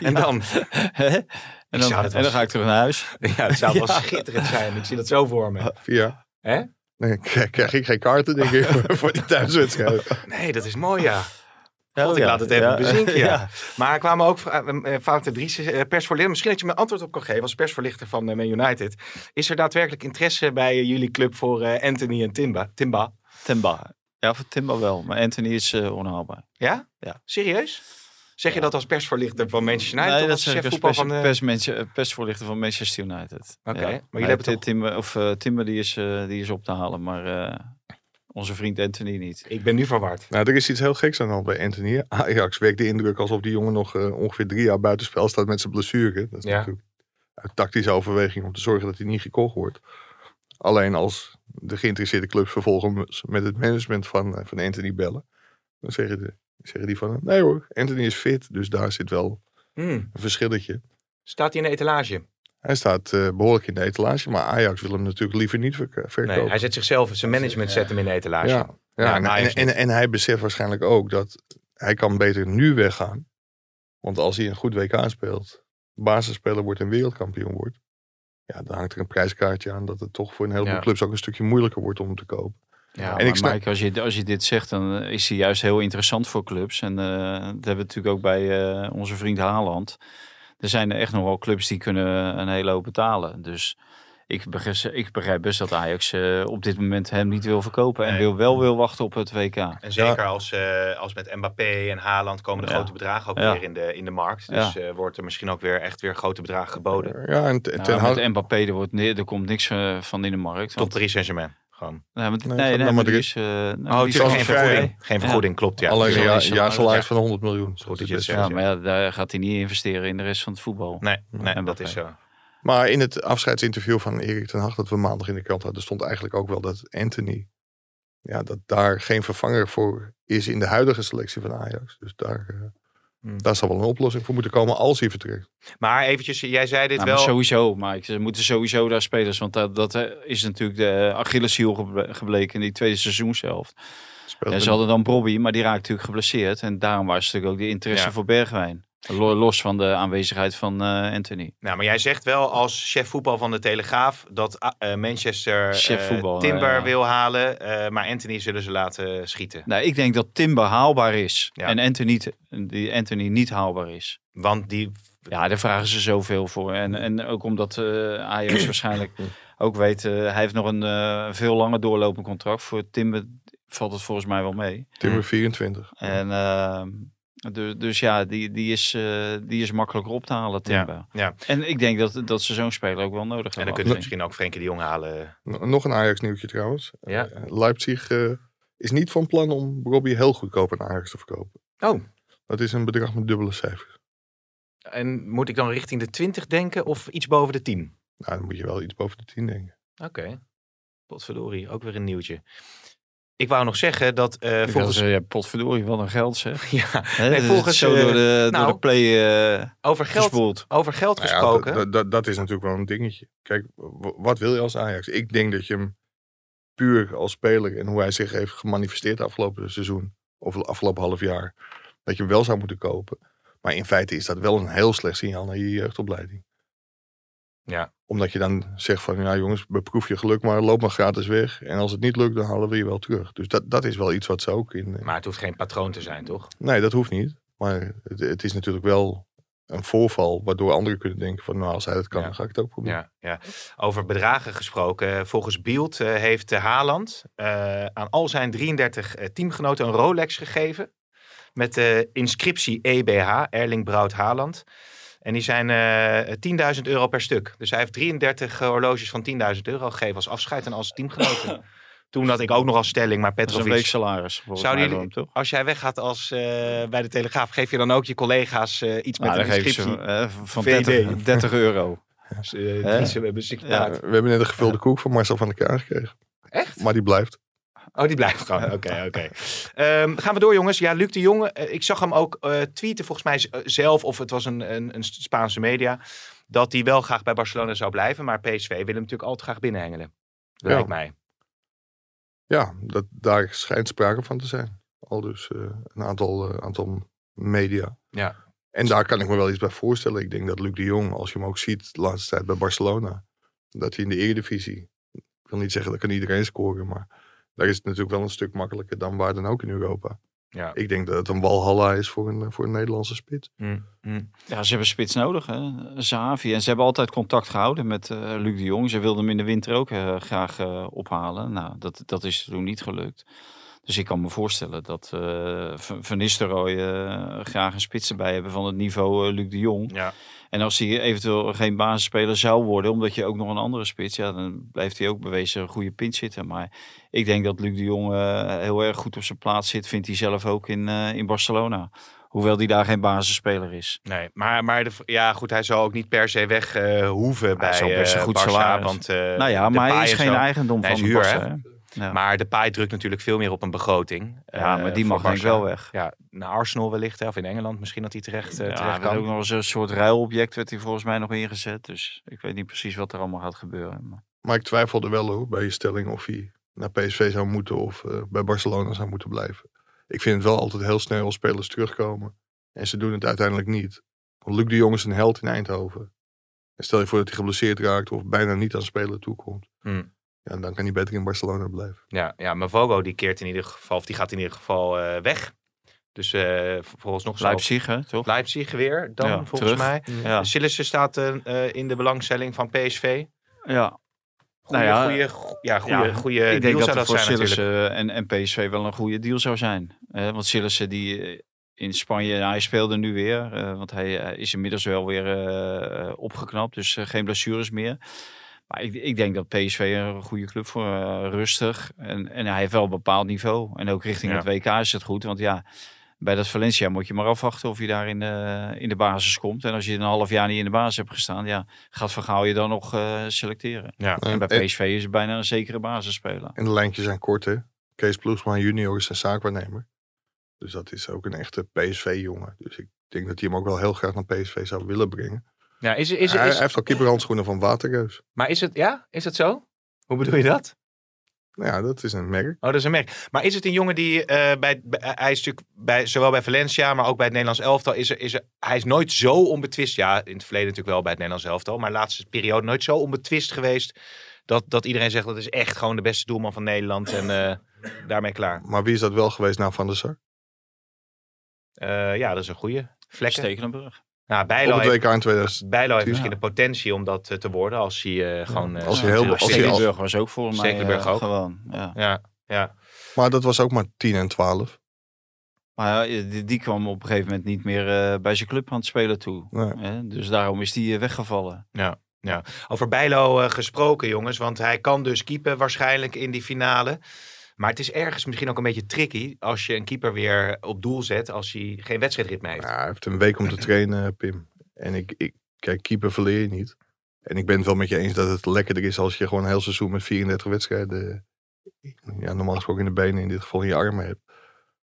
En dan? (laughs) en dan, en dan ga ik terug naar huis. Ja, het zou wel (laughs) schitterend zijn. Ik zie dat zo voor me. Via. Hè? Nee, krijg, ik geen kaarten, denk ik, (laughs) voor die thuiswedstrijd. Nee, dat is mooi, ja. God, ik ja. laat het even Ja. bezinken, ja. (laughs) Ja. Maar er kwamen ook uh, Fouten Dries, eh, persvoorlichter. Misschien dat je me een antwoord op kan geven als persvoorlichter van eh, Man United. Is er daadwerkelijk interesse bij eh, jullie club voor eh, Anthony en Timba? Timba? Timba. Ja, voor Timba wel. Maar Anthony is eh, onhaalbaar. Ja? Ja. Serieus? Zeg je dat als persvoorlichter van Manchester United? Nee, dat zeg ik chef als pers, van eh, persvoorlichter van Manchester United. Oké, Ja. maar jullie hebben toch- Timber, of, eh, Timber die is, eh, die is op te halen, maar eh, onze vriend Anthony niet. Ik ben nu verward. Nou, er is iets heel geks aan de hand bij Anthony. Ajax wekt de indruk alsof die jongen nog eh, ongeveer drie jaar buitenspel staat met zijn blessure. Dat is Ja. natuurlijk uit tactische overweging om te zorgen dat hij niet gekocht wordt. Alleen als de geïnteresseerde clubs vervolgens met het management van, eh, van Anthony bellen, dan zeggen, de, zeggen die van, nee hoor, Anthony is fit, dus daar zit wel Hmm. een verschilletje. Staat hij in de etalage? Hij staat eh, behoorlijk in de etalage, maar Ajax wil hem natuurlijk liever niet verk- verkopen. Nee, hij zet zichzelf, zijn management zet hem in de etalage. Ja, ja, Ja, en, en, en, niet. en hij beseft waarschijnlijk ook dat hij kan beter nu weggaan. Want als hij een goed WK speelt, basisspeler wordt en wereldkampioen wordt. Ja, dan hangt er een prijskaartje aan dat het toch voor een heleboel Ja. clubs ook een stukje moeilijker wordt om hem te kopen. Ja, En ik snap- Mike, als je, als je dit zegt, dan eh, is hij juist heel interessant voor clubs. En eh, dat hebben we natuurlijk ook bij eh, onze vriend Haaland. Er zijn er echt nog wel clubs die kunnen een hele hoop betalen. Dus Ik begrijp, ik begrijp best dat Ajax eh, op dit moment hem niet wil verkopen. En Nee. wil, wel wil wachten op het WK. En zeker als, eh, als met Mbappé en Haaland komen de Ja. grote bedragen ook Ja. weer in de, in de markt. Dus eh, wordt er misschien ook weer echt weer grote bedragen geboden. Ja, en ten, Nou, ten met Mbappé, er, wordt, nee, er komt niks van in de markt. Tot Want, Paris Saint-Germain. Gewoon. nee, maar, Nee, nee, maar is, eh, Oh, die is geen vergoeding. Geen Ja. vergoeding, klopt. Ja. alleen een jaarsalaris salaris, van 100 miljoen. Goed Dat je het. Ja, maar ja, daar gaat hij niet investeren in de rest van het voetbal. Nee, nee En dat is zo. Maar in het afscheidsinterview van Erik ten Hag dat we maandag in de krant hadden, stond eigenlijk ook wel dat Anthony, ja, dat daar geen vervanger voor is in de huidige selectie van Ajax. Dus daar, eh. Daar zal wel een oplossing voor moeten komen als hij vertrekt. Maar eventjes, jij zei dit Nou, maar wel. sowieso, maar ik, ze moeten sowieso daar spelers. Want dat, dat eh, is natuurlijk de Achilleshiel geble- gebleken in die tweede seizoenshelft. En ze hadden dan Bobby, maar die raakt natuurlijk geblesseerd. En daarom was natuurlijk ook de interesse Ja. voor Bergwijn. Lo- Los van de aanwezigheid van eh, Anthony. Nou, maar jij zegt wel als chef voetbal van de Telegraaf dat eh, Manchester Chef eh, voetbal, Timber ja. wil halen, eh, maar Anthony zullen ze laten schieten. Nou, ik denk dat Timber haalbaar is. Ja. En Anthony, die Anthony niet haalbaar is. Want die, Ja, daar vragen ze zoveel voor. En, en ook omdat eh Ajax (coughs) waarschijnlijk ook weet... hij heeft nog een eh, veel langer doorlopend contract. Voor Timber valt het volgens mij wel mee. Timber 24. En ehm, dus, dus ja, die, die, is, eh, die is makkelijker op te halen, Timber. ja. En ik denk dat, dat ze zo'n speler ook wel nodig En hebben. dan kunnen ze misschien ook Frenkie de Jong halen. Nog een Ajax nieuwtje trouwens. Ja. Eh, Leipzig eh, is niet van plan om Robbie heel goedkoop aan Ajax te verkopen. Oh, Dat is een bedrag met dubbele cijfers. en moet ik dan richting de 20 denken of iets boven de 10? Nou, dan moet je wel iets boven de 10 denken. Oké. Potverdorie, ook weer een nieuwtje. Ik wou nog zeggen dat eh, Volgens... volgens... ja, potverdorie, wat een geld zeg. (laughs) Ja, Nee, volgens, is zo eh, door de, nou, door de play eh over geld, gespoeld. over geld Nou ja, gesproken. dat- dat- dat is natuurlijk wel een dingetje. Kijk, wat wil je als Ajax? Ik denk dat je hem puur als speler en hoe hij zich heeft gemanifesteerd afgelopen seizoen, of afgelopen half jaar, dat je hem wel zou moeten kopen. Maar in feite is dat wel een heel slecht signaal naar je jeugdopleiding. Ja. Omdat je dan zegt van, ja jongens, beproef je geluk maar, loop maar gratis weg. En als het niet lukt, dan halen we je wel terug. Dus dat, dat is wel iets wat ze ook in... eh, Maar het hoeft geen patroon te zijn, toch? Nee, dat hoeft niet. Maar het, het is natuurlijk wel een voorval waardoor anderen kunnen denken van, nou als hij dat kan, Ja. dan ga ik het ook proberen. Ja, ja. Over bedragen gesproken. Volgens Beeld eh, heeft eh, Haaland eh, aan al zijn 33 eh, teamgenoten een Rolex gegeven. Met de inscriptie EBH, Erling Braut Haaland. En die zijn eh 10.000 euro per stuk. Dus hij heeft 33 horloges van 10.000 euro gegeven als afscheid en als teamgenoten. (laughs) Toen had ik ook nog als stelling, maar Dat is een Petrovic... week salaris. jullie- wel, toch? Als jij weggaat als, eh, bij de Telegraaf, geef je dan ook je collega's eh, iets met Nou, een inscriptie? ze eh, van VD. 30, 30 euro. (laughs) Dus, eh, ze hebben Ja. We hebben net een gevulde koek van Marcel van der Kaar gekregen. Echt? Maar die blijft. Oh, die blijft gewoon. (laughs) Oké, oké. Ehm, gaan we door, jongens. Ja, Luc de Jonge. eh, ik zag hem ook eh, tweeten, volgens mij eh, zelf, of het was een, een, een Spaanse media, dat hij wel graag bij Barcelona zou blijven. Maar PSV wil hem natuurlijk altijd graag binnenhengelen. Lijkt mij. Ja, dat, daar schijnt sprake van te zijn. Al dus een aantal, aantal media. Ja. En daar kan ik me wel iets bij voorstellen. Ik denk dat Luc de Jong, als je hem ook ziet de laatste tijd bij Barcelona, dat hij in de Eredivisie, ik wil niet zeggen dat kan iedereen scoren, maar daar is het natuurlijk wel een stuk makkelijker dan waar dan ook in Europa. Ja. Ik denk dat het een walhalla is voor een, voor een Nederlandse spits. Hm, hm. Ja, ze hebben spits nodig, hè. Zahavi. En ze hebben altijd contact gehouden met eh, Luc de Jong. Ze wilden hem in de winter ook eh, graag eh, ophalen. Nou, dat, dat is toen niet gelukt. Dus ik kan me voorstellen dat eh Van Nistelrooy eh, graag een spits erbij hebben van het niveau eh, Luc de Jong. Ja. En als hij eventueel geen basisspeler zou worden, omdat je ook nog een andere spits, ja, dan blijft hij ook bewezen een goede pint zitten. Maar ik denk dat Luc de Jong eh, heel erg goed op zijn plaats zit, vindt hij zelf ook in, eh, in Barcelona. Hoewel hij daar geen basisspeler is. Nee, maar, maar de, ja, goed, hij zou ook niet per se weg hoeven bij best een eh, goed salaris. Want, nou ja, maar hij is en geen eigendom van huur, Barca? Ja. Maar de paai drukt natuurlijk veel meer op een begroting. ja, eh, maar die mag denk wel weg. Ja, naar Arsenal wellicht, hè, of in Engeland misschien dat hij terecht, eh, ja, terecht er kan. ook nog eens een soort ruilobject werd hij volgens mij nog ingezet. Dus ik weet niet precies wat er allemaal gaat gebeuren. Maar... Maar ik twijfelde wel hoor, bij je stelling of hij naar PSV zou moeten of eh, bij Barcelona zou moeten blijven. Ik vind het wel altijd heel snel als spelers terugkomen. En ze doen het uiteindelijk niet. Want Luc de Jong is een held in Eindhoven. En stel je voor dat hij geblesseerd raakt of bijna niet aan spelen toekomt. Hmm. Ja, dan kan hij beter in Barcelona blijven. Ja, ja, maar Vogo die keert in ieder geval, of die gaat in ieder geval eh, weg. Dus eh volgens nog zal Leipzig, hè, toch? Leipzig weer dan, Ja, volgens terug. mij. Ja. Sillissen staat eh, in de belangstelling van PSV. ja. Goeie, Nou ja, goeie, go- ja, goeie, Ja, goeie ik deal denk dat zou dat voor zijn. Sillissen en, en PSV wel een goede deal zou zijn. Eh, want Sillissen die in Spanje, nou, hij speelde nu weer. eh, want hij eh, is inmiddels wel weer opgeknapt. Dus geen blessures meer. Maar ik, ik denk dat PSV een goede club voor eh, rustig. En, en hij heeft wel een bepaald niveau. En ook richting Ja. het WK is het goed. Want ja, bij dat Valencia moet je maar afwachten of je daar in de, in de basis komt. En als je een half jaar niet in de basis hebt gestaan, ja, gaat Van Gaal je dan nog eh, selecteren. Ja. En bij PSV is het bijna een zekere basisspeler. En de lijntjes zijn kort, hè. Kees Ploegsma junior is een zaakwaarnemer. Dus dat is ook een echte PSV-jongen. Dus ik denk dat hij hem ook wel heel graag naar PSV zou willen brengen. Ja, is, is, hij, is, hij heeft al keeperhandschoenen van Waterreus. maar is het, ja, is het zo? Hoe bedoel je dat? Nou ja, dat is een merk. Oh, dat is een merk. Maar is het een jongen die eh, bij, bij- hij is natuurlijk bij, zowel bij Valencia, maar ook bij het Nederlands elftal, is er, is er, hij is nooit zo onbetwist. Ja, in het verleden natuurlijk wel bij het Nederlands elftal, maar de laatste periode nooit zo onbetwist geweest dat, dat iedereen zegt dat is echt gewoon de beste doelman van Nederland en eh, daarmee klaar. Maar wie is dat wel geweest na Van der Sar? Eh, ja, dat is een goede. Vlekken. Stekelenburg. Nou, Op Bijlo het WK in 2000. Bijlo heeft Ja. misschien de potentie om dat eh, te worden als hij eh, gewoon... eh, Als hij heel- ja, als Stekelenburg was ook voor mij Stekelenburg ook. gewoon. Ja. Ja, ja. Maar dat was ook maar 10 en 12. Maar ja, die, die kwam op een gegeven moment niet meer eh, bij zijn club aan het spelen toe. Nee. Dus daarom is die weggevallen. Over Bijlo eh, gesproken, jongens. Want hij kan dus keepen waarschijnlijk in die finale. Maar het is ergens misschien ook een beetje tricky als je een keeper weer op doel zet als hij geen wedstrijdritme heeft. Ja, hij heeft een week om te (laughs) trainen, Pim. En ik, ik, kijk, keeper verleer je niet. En ik ben het wel met je eens dat het lekkerder is als je gewoon een heel seizoen met 34 wedstrijden, ja, normaal gesproken in de benen, in dit geval in je armen hebt.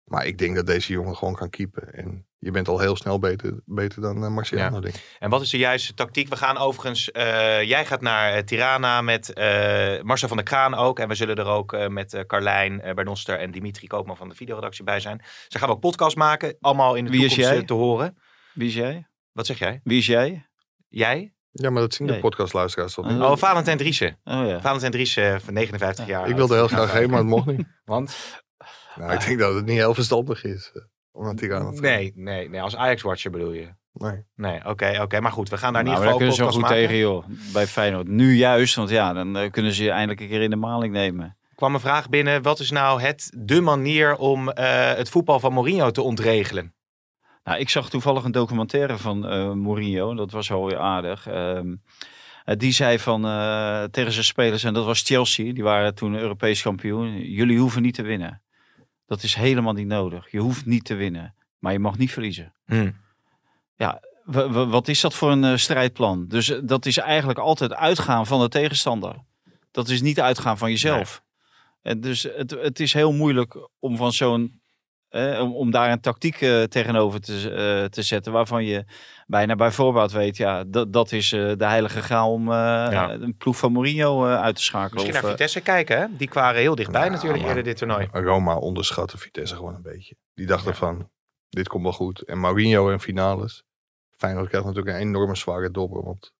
Maar ik denk dat deze jongen gewoon kan keepen. En je bent al heel snel beter, beter dan uh, Marciano, Ja. denk ik. En wat is de juiste tactiek? We gaan overigens, eh, jij gaat naar eh, Tirana met eh, Marcel van der Kraan ook. En we zullen er ook eh, met eh, Carlijn eh, Bernoster en Dimitri Koopman van de videoredactie bij zijn. Ze gaan we ook podcast maken, allemaal in de Wie is jij? te horen. Wie is jij? Wat zeg jij? Wie is jij? Jij? Ja, maar dat zien de Nee. podcastluisteraars toch niet? Oh, Oh, Valentijn Driessen. Oh ja. Valentijn Driessen, van 59 jaar. ik wilde heel graag heen, maar het mocht niet. Want? Nou, ik denk dat het niet heel verstandig is. Nee, nee, nee, als Ajax-watcher bedoel je. nee. Nee, oké, oké. Maar goed, we gaan daar in Nou, geval daar kunnen ze goed maken. tegen, joh. Bij Feyenoord. Nu juist, want ja, dan eh, kunnen ze je eindelijk een keer in de maling nemen. Er kwam een vraag binnen. Wat is nou het, de manier om eh, het voetbal van Mourinho te ontregelen? Nou, ik zag toevallig een documentaire van eh Mourinho. Dat was wel weer aardig. Ehm, eh, die zei van, eh, tegen zijn spelers, en dat was Chelsea. Die waren toen Europees kampioen. Jullie hoeven niet te winnen. Dat is helemaal niet nodig. Je hoeft niet te winnen. Maar je mag niet verliezen. W- w- wat is dat voor een eh, strijdplan? Dus eh, dat is eigenlijk altijd uitgaan van de tegenstander. Dat is niet uitgaan van jezelf. En dus het, het is heel moeilijk om van zo'n eh, om, om daar een tactiek eh, tegenover te, eh, te zetten waarvan je bijna bij voorbaat weet, ja, dat, is eh, de heilige graal om eh, een ploeg van Mourinho eh, uit te schakelen. Misschien Of, naar eh, Vitesse kijken, hè? Die waren heel dichtbij Nou, natuurlijk eerder dit toernooi. Roma onderschatte Vitesse gewoon een beetje. Die dachten Ja. van, dit komt wel goed. En Mourinho en finales. Feyenoord krijgt natuurlijk een enorme zware dobber. Want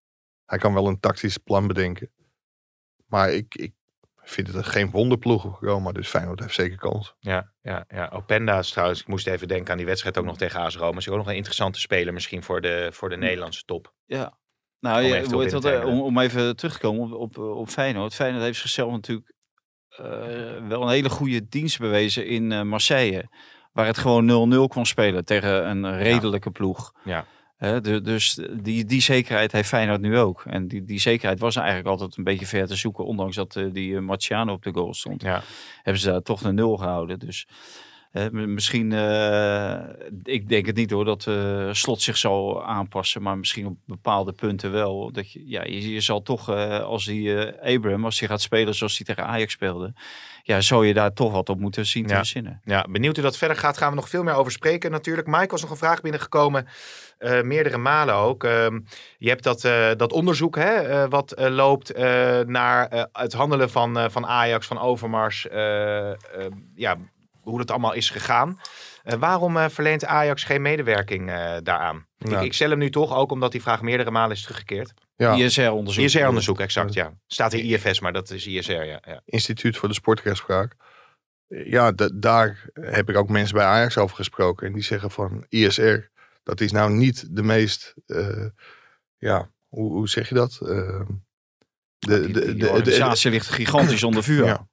hij kan wel een tactisch plan bedenken. Maar ik, ik vind het geen wonderploeg, Roma. Dus Feyenoord heeft zeker kans. Ja, ja, ja. Openda is trouwens, ik moest even denken aan die wedstrijd ook nog tegen AS Roma. Is ook nog een interessante speler misschien voor de, voor de Nederlandse top. Ja. Nou, Om je, even weet wat, eh, om, om even terug te komen op, op, op Feyenoord. Feyenoord heeft zichzelf natuurlijk eh, wel een hele goede dienst bewezen in eh, Marseille. Waar het gewoon 0-0 kon spelen tegen een redelijke ploeg. Ja. De- dus die, die zekerheid heeft Feyenoord nu ook. En die, die zekerheid was eigenlijk altijd een beetje ver te zoeken. Ondanks dat eh, die eh, Marciano op de goal stond. Ja. Hebben ze daar toch een nul gehouden. Dus misschien, eh, ik denk het niet hoor, dat eh, Slot zich zal aanpassen. Maar misschien op bepaalde punten wel. Dat je, ja, je, je zal toch, eh, als die Abraham, als hij gaat spelen zoals hij tegen Ajax speelde. Ja, zou je daar toch wat op moeten zien te Ja. verzinnen. Ja, benieuwd hoe dat verder gaat. Gaan we nog veel meer over spreken natuurlijk. Mike was nog een vraag binnengekomen. meerdere malen ook. Ehm, je hebt dat, dat onderzoek hè, wat loopt naar het handelen van, van Ajax, van Overmars. eh, eh, ja, hoe dat allemaal is gegaan. Eh, waarom eh, verleent Ajax geen medewerking eh, daaraan? Ik, ik stel hem nu toch, ook omdat die vraag meerdere malen is teruggekeerd. Ja, ISR-onderzoek. ISR-onderzoek, exact, ja. Staat hier IFS, maar dat is ISR, ja. ja. Instituut voor de Sportrechtspraak. Ja, da- daar heb ik ook mensen bij Ajax over gesproken. En die zeggen van ISR, dat is nou niet de meest, eh, ja, hoe, hoe zeg je dat? De, de, de, de- organisatie ligt gigantisch onder vuur. Ja.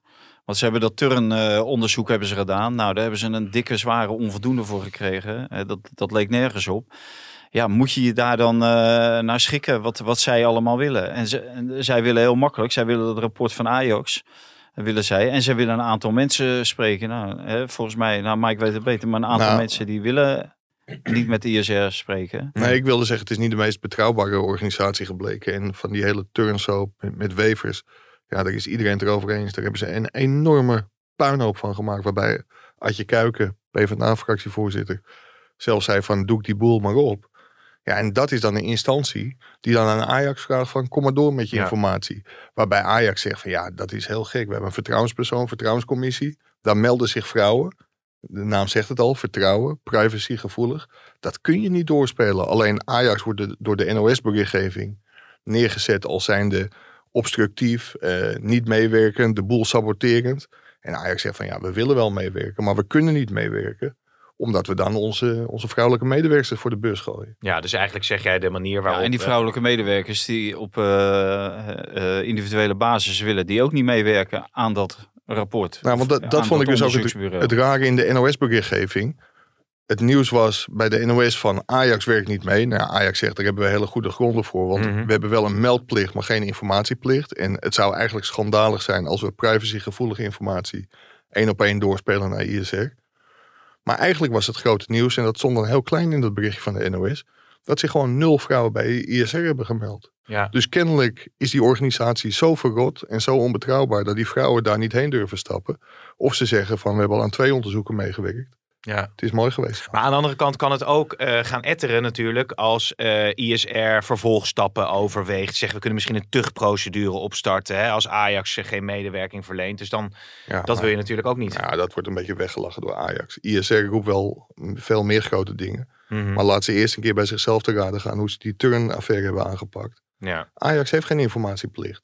Want ze hebben dat turnonderzoek hebben ze gedaan. Nou, daar hebben ze een dikke, zware onvoldoende voor gekregen. Eh, dat, dat leek nergens op. Ja, moet je je daar dan eh, naar schikken wat, wat zij allemaal willen? En, ze, en zij willen heel makkelijk. Zij willen het rapport van Ajax. eh, Willen zij. En zij willen een aantal mensen spreken. Nou, hè, volgens mij, nou Mike weet het beter, maar een aantal Nou. mensen die willen niet met de ISR spreken. Nee, ik wilde zeggen, het is niet de meest betrouwbare organisatie gebleken. En van die hele turnsoap met, met wevers, ja, daar is iedereen het erover eens. Daar hebben ze een enorme puinhoop van gemaakt. Waarbij Adje Kuiken, PvdA-fractievoorzitter, zelf zei van doe ik die boel maar op. Ja, en dat is dan een instantie die dan aan Ajax vraagt van kom maar door met je Ja. informatie. Waarbij Ajax zegt van ja, dat is heel gek. We hebben een vertrouwenspersoon, vertrouwenscommissie. Daar melden zich vrouwen. De naam zegt het al, vertrouwen, privacygevoelig. Dat kun je niet doorspelen. Alleen Ajax wordt de- door de NOS-berichtgeving neergezet als zijnde obstructief, eh, niet meewerkend, de boel saboterend. En Ajax zegt van ja, we willen wel meewerken, maar we kunnen niet meewerken. Omdat we dan onze, onze vrouwelijke medewerkers voor de bus gooien. Ja, dus eigenlijk zeg jij de manier waarop... Ja, en die vrouwelijke medewerkers die op eh, eh, individuele basis willen, die ook niet meewerken aan dat rapport. Nou, want dat, dat vond ik dus ook het, het rare in de NOS-berichtgeving. Het nieuws was bij de NOS van Ajax werkt niet mee. Nou, ja, Ajax zegt daar hebben we hele goede gronden voor. Want Mhm. we hebben wel een meldplicht, maar geen informatieplicht. En het zou eigenlijk schandalig zijn als we privacygevoelige informatie één op één doorspelen naar ISR. Maar eigenlijk was het grote nieuws, en dat stond dan heel klein in dat berichtje van de NOS, dat zich gewoon nul vrouwen bij ISR hebben gemeld. Ja. Dus kennelijk is die organisatie zo verrot en zo onbetrouwbaar dat die vrouwen daar niet heen durven stappen. Of ze zeggen van we hebben al aan twee onderzoeken meegewerkt. Ja. Het is mooi geweest. Maar aan de andere kant kan het ook eh, gaan etteren natuurlijk als eh, ISR vervolgstappen overweegt. Zeggen we kunnen misschien een tuchtprocedure opstarten hè, als Ajax eh, geen medewerking verleent. Dus dan, Ja, dat wil je natuurlijk ook niet. Ja, dat wordt een beetje weggelachen door Ajax. ISR roept wel veel meer grote dingen. Mhm. Maar laat ze eerst een keer bij zichzelf te raden gaan hoe ze die turnaffaire hebben aangepakt. ja. Ajax heeft geen informatieplicht.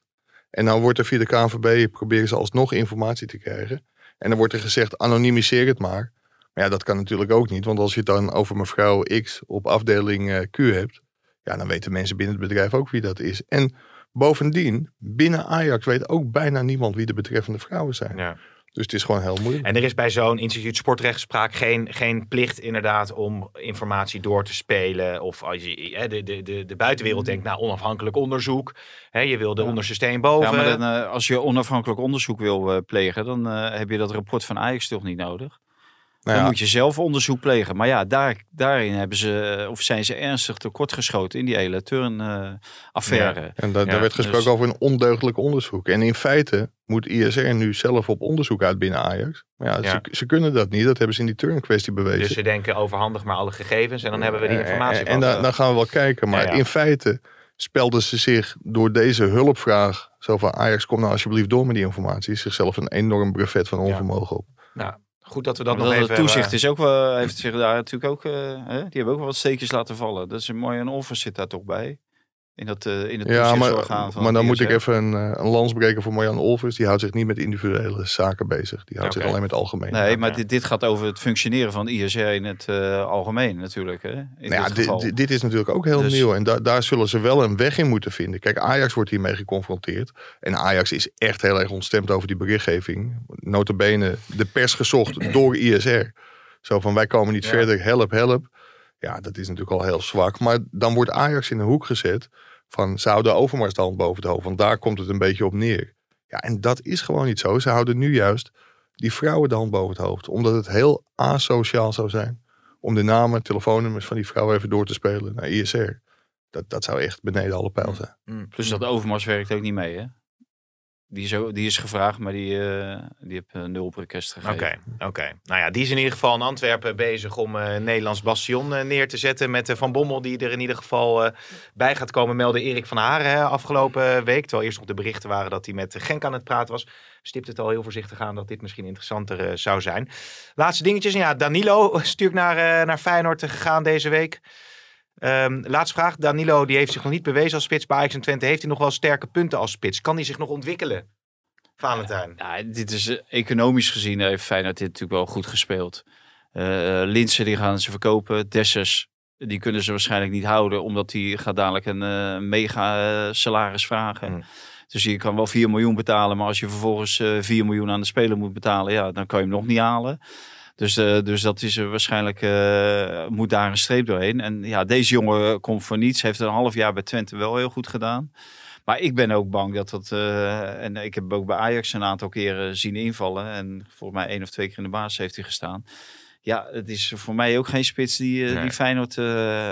En nou wordt er via de KNVB, proberen ze alsnog informatie te krijgen. En dan wordt er gezegd, anonimiseer het maar. Maar ja, dat kan natuurlijk ook niet. Want als je het dan over mevrouw X op afdeling eh, Q hebt. Ja, dan weten mensen binnen het bedrijf ook wie dat is. En bovendien, binnen Ajax weet ook bijna niemand wie de betreffende vrouwen zijn. Ja. Dus het is gewoon heel moeilijk. En er is bij zo'n instituut sportrechtspraak geen, geen plicht inderdaad om informatie door te spelen. Of als je hè, de, de, de, de buitenwereld denkt, nou onafhankelijk onderzoek. Hè, je wil de Ja. onderste steen boven. Ja, maar dan, eh, als je onafhankelijk onderzoek wil eh, plegen, dan eh, heb je dat rapport van Ajax toch niet nodig. Nou Dan moet je zelf onderzoek plegen. Maar ja, daar, daarin hebben ze, eh, of zijn ze ernstig tekortgeschoten in die hele turn-affaire. En da- Ja, daar werd gesproken dus- over een ondeugdelijk onderzoek. En in feite moet ISR nu zelf op onderzoek uit binnen Ajax. Maar ja, Ja. Ze, ze kunnen dat niet. Dat hebben ze in die turn-kwestie bewezen. Dus ze denken overhandig maar alle gegevens en dan hebben we die Eh, informatie En, en daar, daar gaan we wel kijken. Maar Ja, ja. in feite spelden ze zich door deze hulpvraag... zo van Ajax, kom nou alsjeblieft door met die informatie... zichzelf een enorm brevet van onvermogen op. Nou, goed dat we dat nog even... toezicht is ook wel, heeft zich daar natuurlijk ook, eh, hè, die hebben ook wel wat steekjes laten vallen. Dat is een mooi, en Olvers zit daar toch bij. In, dat, eh in het Ja, maar, van maar dan moet ik even een, eh, een lans breken voor Marjan Olvers. Die houdt zich niet met individuele zaken bezig. Die houdt zich alleen met het algemeen. Nee, maar Ja. dit, dit gaat over het functioneren van ISR in het eh, algemeen natuurlijk. Hè? In Nou ja, dit dit, geval. dit- dit is natuurlijk ook heel Dus- nieuw. En da- daar zullen ze wel een weg in moeten vinden. Kijk, Ajax wordt hiermee geconfronteerd. En Ajax is echt heel erg ontstemd over die berichtgeving. Notabene de pers gezocht door ISR. Zo van, wij komen niet Ja. verder, help, help. Ja, dat is natuurlijk al heel zwak. Maar dan wordt Ajax in een hoek gezet van, ze houden Overmars de hand boven het hoofd. Want daar komt het een beetje op neer. Ja, en dat is gewoon niet zo. Ze houden nu juist die vrouwen de hand boven het hoofd. Omdat het heel asociaal zou zijn om de namen, telefoonnummers van die vrouwen even door te spelen naar ISR. Dat, dat zou echt beneden alle pijl zijn. mm, Plus dat Overmars werkt ook niet mee, hè? Die is, die is gevraagd, maar die, eh, die heeft eh, nul op request gegeven. Oké, oké. Nou ja, die is in ieder geval in Antwerpen bezig om een Nederlands bastion neer te zetten. Met Van Bommel die er in ieder geval bij gaat komen. Meldde Erik van Haren hè, afgelopen week. Terwijl eerst nog de berichten waren dat hij met Genk aan het praten was. Stipt het al heel voorzichtig aan dat dit misschien interessanter zou zijn. Laatste dingetjes. Ja, Danilo (laughs) stuurt naar, naar Feyenoord gegaan deze week. Ehm, laatste vraag. Danilo die heeft zich nog niet bewezen als spits bij Ajax en Twente. Heeft hij nog wel sterke punten als spits? Kan hij zich nog ontwikkelen? Valentijn. Ja, dit is eh, economisch gezien heeft Feyenoord dit natuurlijk wel goed gespeeld. Eh eh, Linse die gaan ze verkopen. Dessers die kunnen ze waarschijnlijk niet houden, omdat die gaat dadelijk een mega salaris vragen. Hmm. Dus je kan wel 4 miljoen betalen, maar als je vervolgens eh 4 miljoen aan de speler moet betalen, ja, dan kan je hem nog niet halen. Dus, eh, dus dat is er waarschijnlijk, eh, moet daar een streep doorheen. En ja, deze jongen komt voor niets, heeft een half jaar bij Twente wel heel goed gedaan. Maar ik ben ook bang dat dat, eh, en ik heb hem ook bij Ajax een aantal keren zien invallen. En volgens mij één of twee keer in de basis heeft hij gestaan. Ja, het is voor mij ook geen spits die, eh, Nee. die Feyenoord eh,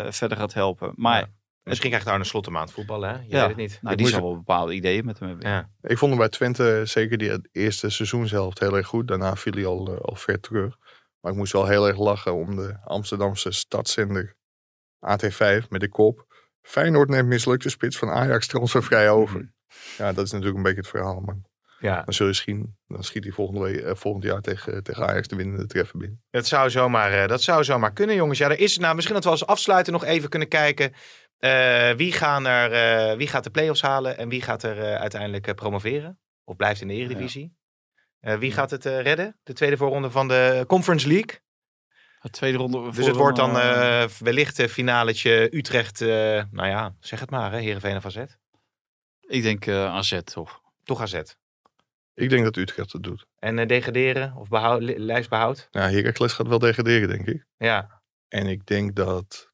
verder gaat helpen. Maar Ja. Misschien krijgt Arne Slot een maand voetballen, hè? Je Ja. weet het niet. nou, Ik die zal wel bepaalde ideeën met hem hebben. Ja. Ik vond hem bij Twente zeker die eerste seizoenshelft heel erg goed. Daarna viel hij al, eh, al ver terug. Maar ik moest wel heel erg lachen om de Amsterdamse stadszender AT5 met de kop. Feyenoord neemt mislukte spits van Ajax transfervrij over. Mhm. Ja, dat is natuurlijk een beetje het verhaal. Maar ja. dan zul je zien, dan schiet hij volgende week, eh, volgend jaar tegen, tegen Ajax de winnende treffer binnen. Dat zou, zomaar, eh, dat zou zomaar kunnen, jongens. Ja, er is, nou, misschien dat we als afsluiten nog even kunnen kijken. eh, wie, gaan er, wie gaat de play-offs halen en wie gaat er uiteindelijk promoveren? Of blijft in de Eredivisie? Eh, wie gaat het eh, redden? De tweede voorronde van de Conference League. De tweede ronde. Dus het wordt dan eh, wellicht een finaletje Utrecht. eh, nou ja, zeg het maar, hè, Heerenveen of AZ. Ik denk eh, AZ toch. Toch AZ. Ik denk dat Utrecht het doet. En eh, degraderen of behoud, li- lijstbehoud? Nou, Heracles gaat wel degraderen, denk ik. Ja, En ik denk dat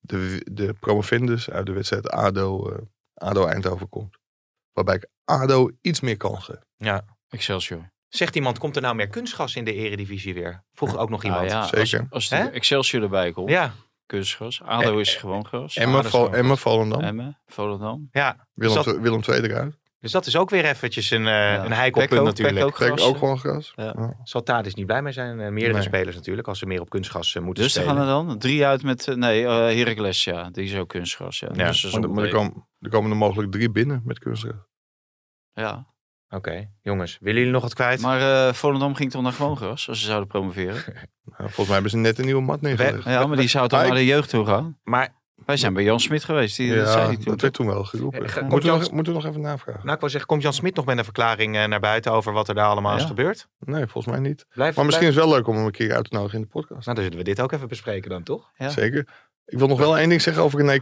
de, de promovendus uit de wedstrijd ADO, eh, ADO Eindhoven komt. Waarbij ik ADO iets meer kan geven. ja. Excelsior. Zegt iemand, komt er nou meer kunstgas in de Eredivisie weer? Vroeg ook nog iemand. Nou ja, Zeker. Als, de Excelsior erbij komt, ja, kunstgras. ADO is gewoon gras. Emma, val, Emma. Volendam. Emmen, Volendam. ja. Willem, Dus dat, II- Willem II eruit. dus dat is ook weer eventjes een, eh Ja. een heikel punt natuurlijk. Pek ook gras. ook gewoon gras. Ja. Ja. Zal Tadis niet blij mee zijn. Eh, meerdere Nee. spelers natuurlijk, als ze meer op kunstgas eh, moeten Dus er spelen. gaan er dan drie uit met, eh, nee, eh Heracles, ja. Die is ook kunstgras, ja. Ja, Dus Maar, er, komen, er komen er mogelijk drie binnen met kunstgras. Ja. Oké, jongens, willen jullie nog wat kwijt? Maar eh Volendam ging toch naar gewoon gras, als ze zouden promoveren. (laughs) Nou, volgens mij hebben ze net een nieuwe mat neergelegd. Ja, maar die zou toch Maar naar ik- de jeugd toe gaan? Maar, Wij zijn bij Jan Smit geweest, die, dat Ja, zei hij toen. dat werd toen wel geroepen. Ja, ga- moeten, we Jan- nog, moeten we nog even navragen? nou ik wil zeggen, komt Jan Smit nog met een verklaring eh, naar buiten over wat er daar allemaal is Ja. gebeurd? Nee, volgens mij niet. Blijf, Maar misschien blijf- is het wel leuk om hem een keer uit te nodigen in de podcast. Nou, dan zullen we dit ook even bespreken dan, toch? Ja. Zeker. Ik wil nog wel één ding zeggen over René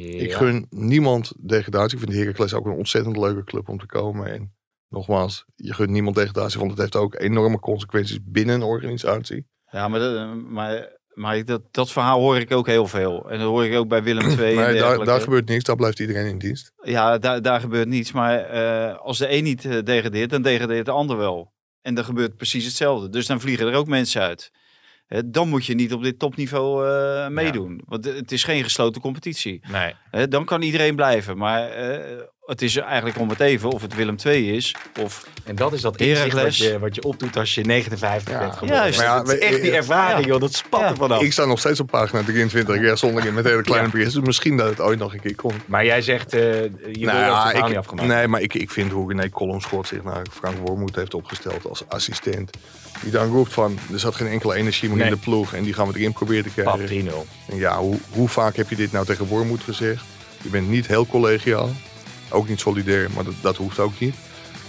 Ik gun niemand degradatie. Ik vind Heracles ook een ontzettend leuke club om te komen. En nogmaals, je gunt niemand degradatie, want het heeft ook enorme consequenties binnen een organisatie. Ja, maar, dat, maar, maar dat, dat verhaal hoor ik ook heel veel. En dat hoor ik ook bij Willem (clears throat) II. Nee, daar, daar gebeurt niks. Daar blijft iedereen in dienst. Ja, daar, daar gebeurt niets. Maar eh, als de een niet eh, degradeert, dan degradeert de ander wel. En dan gebeurt precies hetzelfde. Dus dan vliegen er ook mensen uit. Dan moet je niet op dit topniveau eh, meedoen. Want het is geen gesloten competitie. Nee. Dan kan iedereen blijven. Maar eh, het is eigenlijk om het even of het Willem II is. Of En dat is dat inzicht wat Heracles. je, wat je opdoet als je 59 Ja. bent geworden. Juist. Maar ja, Maar ja, het is echt die ervaring, ja. joh. Dat spat Ja. er vanaf. Ik sta nog steeds op pagina 23 jaar zonder met hele kleine Ja. berichten. Dus misschien dat het ooit nog een keer komt. Maar jij zegt, eh je Nou wil ja, dat verhaal ik- niet afgemaakt. Nee, maar ik, ik vind hoe René Kolomschot zich naar Frank Wormoed heeft opgesteld als assistent. Die dan roept van, er zat geen enkele energie meer Nee. in de ploeg. En die gaan we erin proberen te Pap, krijgen. 3-0. En ja, hoe, hoe vaak heb je dit nou tegen Wormoed gezegd? Je bent niet heel collegiaal. Ook niet solidair, maar dat, dat hoeft ook niet.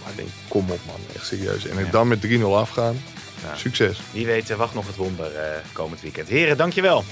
Maar ik denk, kom op man, echt serieus. En Ja. dan met 3-0 afgaan, succes. Wie weet, eh, wacht nog het wonder eh, komend weekend. Heren, dankjewel.